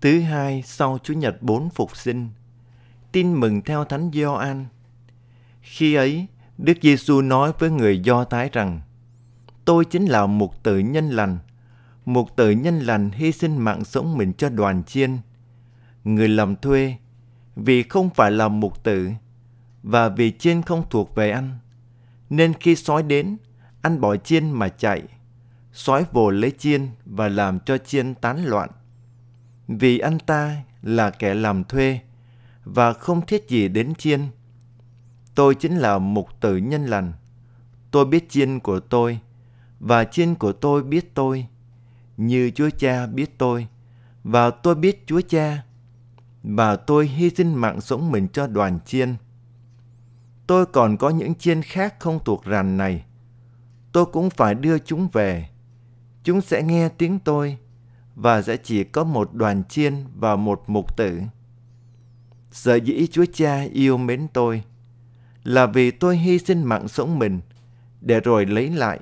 Thứ hai sau Chúa Nhật bốn phục sinh, tin mừng theo Thánh Gioan. Khi ấy, Đức Giêsu nói với người Do Thái rằng: Tôi chính là một tự nhân lành, một tự nhân lành hy sinh mạng sống mình cho đoàn chiên. Người làm thuê, vì không phải là một tử, và vì chiên không thuộc về anh, nên khi sói đến, anh bỏ chiên mà chạy. Sói vồ lấy chiên và làm cho chiên tán loạn. Vì anh ta là kẻ làm thuê và không thiết gì đến chiên. Tôi chính là một tử nhân lành. Tôi biết chiên của tôi và chiên của tôi biết tôi như Chúa Cha biết tôi và tôi biết Chúa Cha và tôi hy sinh mạng sống mình cho đoàn chiên. Tôi còn có những chiên khác không thuộc ràn này. Tôi cũng phải đưa chúng về. Chúng sẽ nghe tiếng tôi và sẽ chỉ có một đoàn chiên và một mục tử. Sở dĩ Chúa Cha yêu mến tôi là vì tôi hy sinh mạng sống mình để rồi lấy lại.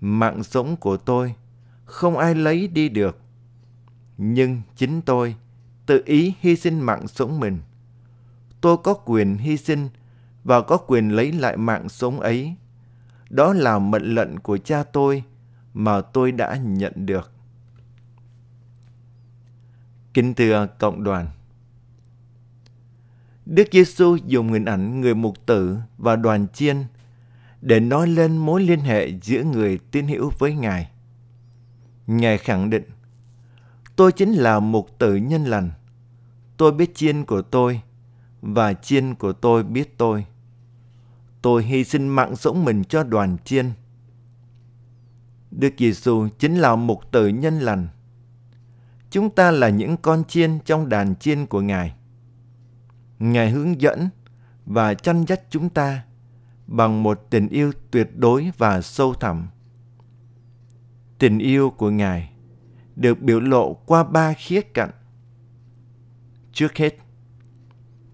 Mạng sống của tôi không ai lấy đi được. Nhưng chính tôi tự ý hy sinh mạng sống mình. Tôi có quyền hy sinh và có quyền lấy lại mạng sống ấy. Đó là mệnh lệnh của cha tôi mà tôi đã nhận được. Kính thưa cộng đoàn, Đức Giêsu dùng hình ảnh người mục tử và đoàn chiên để nói lên mối liên hệ giữa người tín hữu với Ngài. Ngài khẳng định, tôi chính là mục tử nhân lành. Tôi biết chiên của tôi và chiên của tôi biết tôi. Tôi hy sinh mạng sống mình cho đoàn chiên. Đức Giêsu chính là mục tử nhân lành. Chúng ta là những con chiên trong đàn chiên của Ngài. Ngài hướng dẫn và chăn dắt chúng ta bằng một tình yêu tuyệt đối và sâu thẳm. Tình yêu của Ngài được biểu lộ qua ba khía cạnh. Trước hết,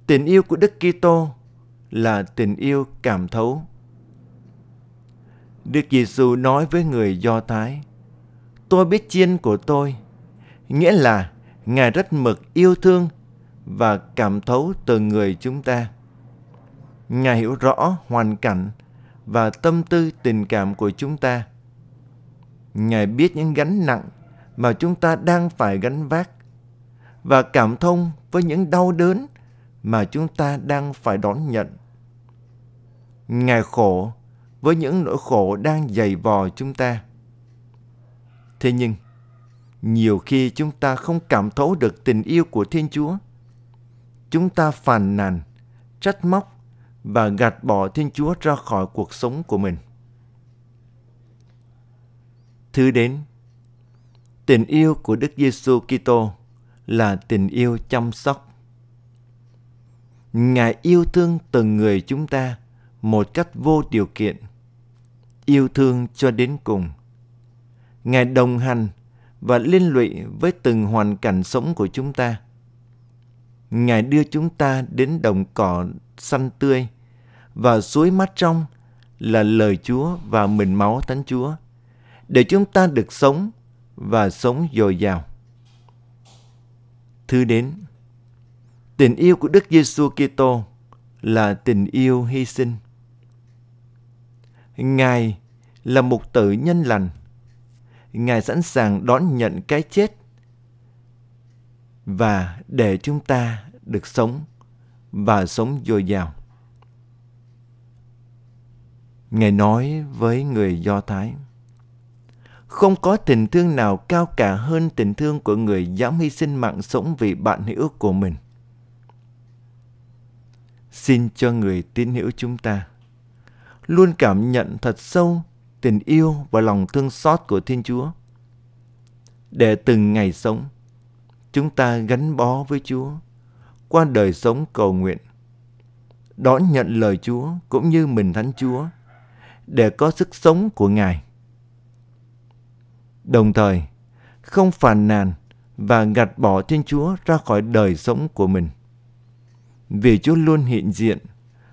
tình yêu của Đức Kitô là tình yêu cảm thấu. Đức Giêsu nói với người Do Thái, tôi biết chiên của tôi, nghĩa là Ngài rất mực yêu thương và cảm thấu từ người chúng ta. Ngài hiểu rõ hoàn cảnh và tâm tư tình cảm của chúng ta. Ngài biết những gánh nặng mà chúng ta đang phải gánh vác và cảm thông với những đau đớn mà chúng ta đang phải đón nhận. Ngài khổ với những nỗi khổ đang dày vò chúng ta. Thế nhưng, nhiều khi chúng ta không cảm thấu được tình yêu của Thiên Chúa. Chúng ta phàn nàn, trách móc và gạt bỏ Thiên Chúa ra khỏi cuộc sống của mình. Thứ đến, tình yêu của Đức Giêsu Kitô là tình yêu chăm sóc. Ngài yêu thương từng người chúng ta một cách vô điều kiện, yêu thương cho đến cùng. Ngài đồng hành và liên lụy với từng hoàn cảnh sống của chúng ta. Ngài đưa chúng ta đến đồng cỏ xanh tươi và suối mát trong là lời Chúa và mình máu Thánh Chúa để chúng ta được sống và sống dồi dào. Thứ đến, tình yêu của Đức Giêsu Kitô là tình yêu hy sinh. Ngài là một tự nhân lành. Ngài sẵn sàng đón nhận cái chết và để chúng ta được sống và sống dồi dào. Ngài nói với người Do Thái, không có tình thương nào cao cả hơn tình thương của người dám hy sinh mạng sống vì bạn hữu của mình. Xin cho người tín hữu chúng ta luôn cảm nhận thật sâu tình yêu và lòng thương xót của Thiên Chúa. Để từng ngày sống, chúng ta gắn bó với Chúa qua đời sống cầu nguyện. Đón nhận lời Chúa cũng như mình Thánh Chúa để có sức sống của Ngài. Đồng thời, không phàn nàn và gạt bỏ Thiên Chúa ra khỏi đời sống của mình. Vì Chúa luôn hiện diện,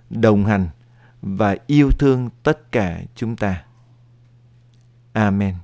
đồng hành và yêu thương tất cả chúng ta. Amen.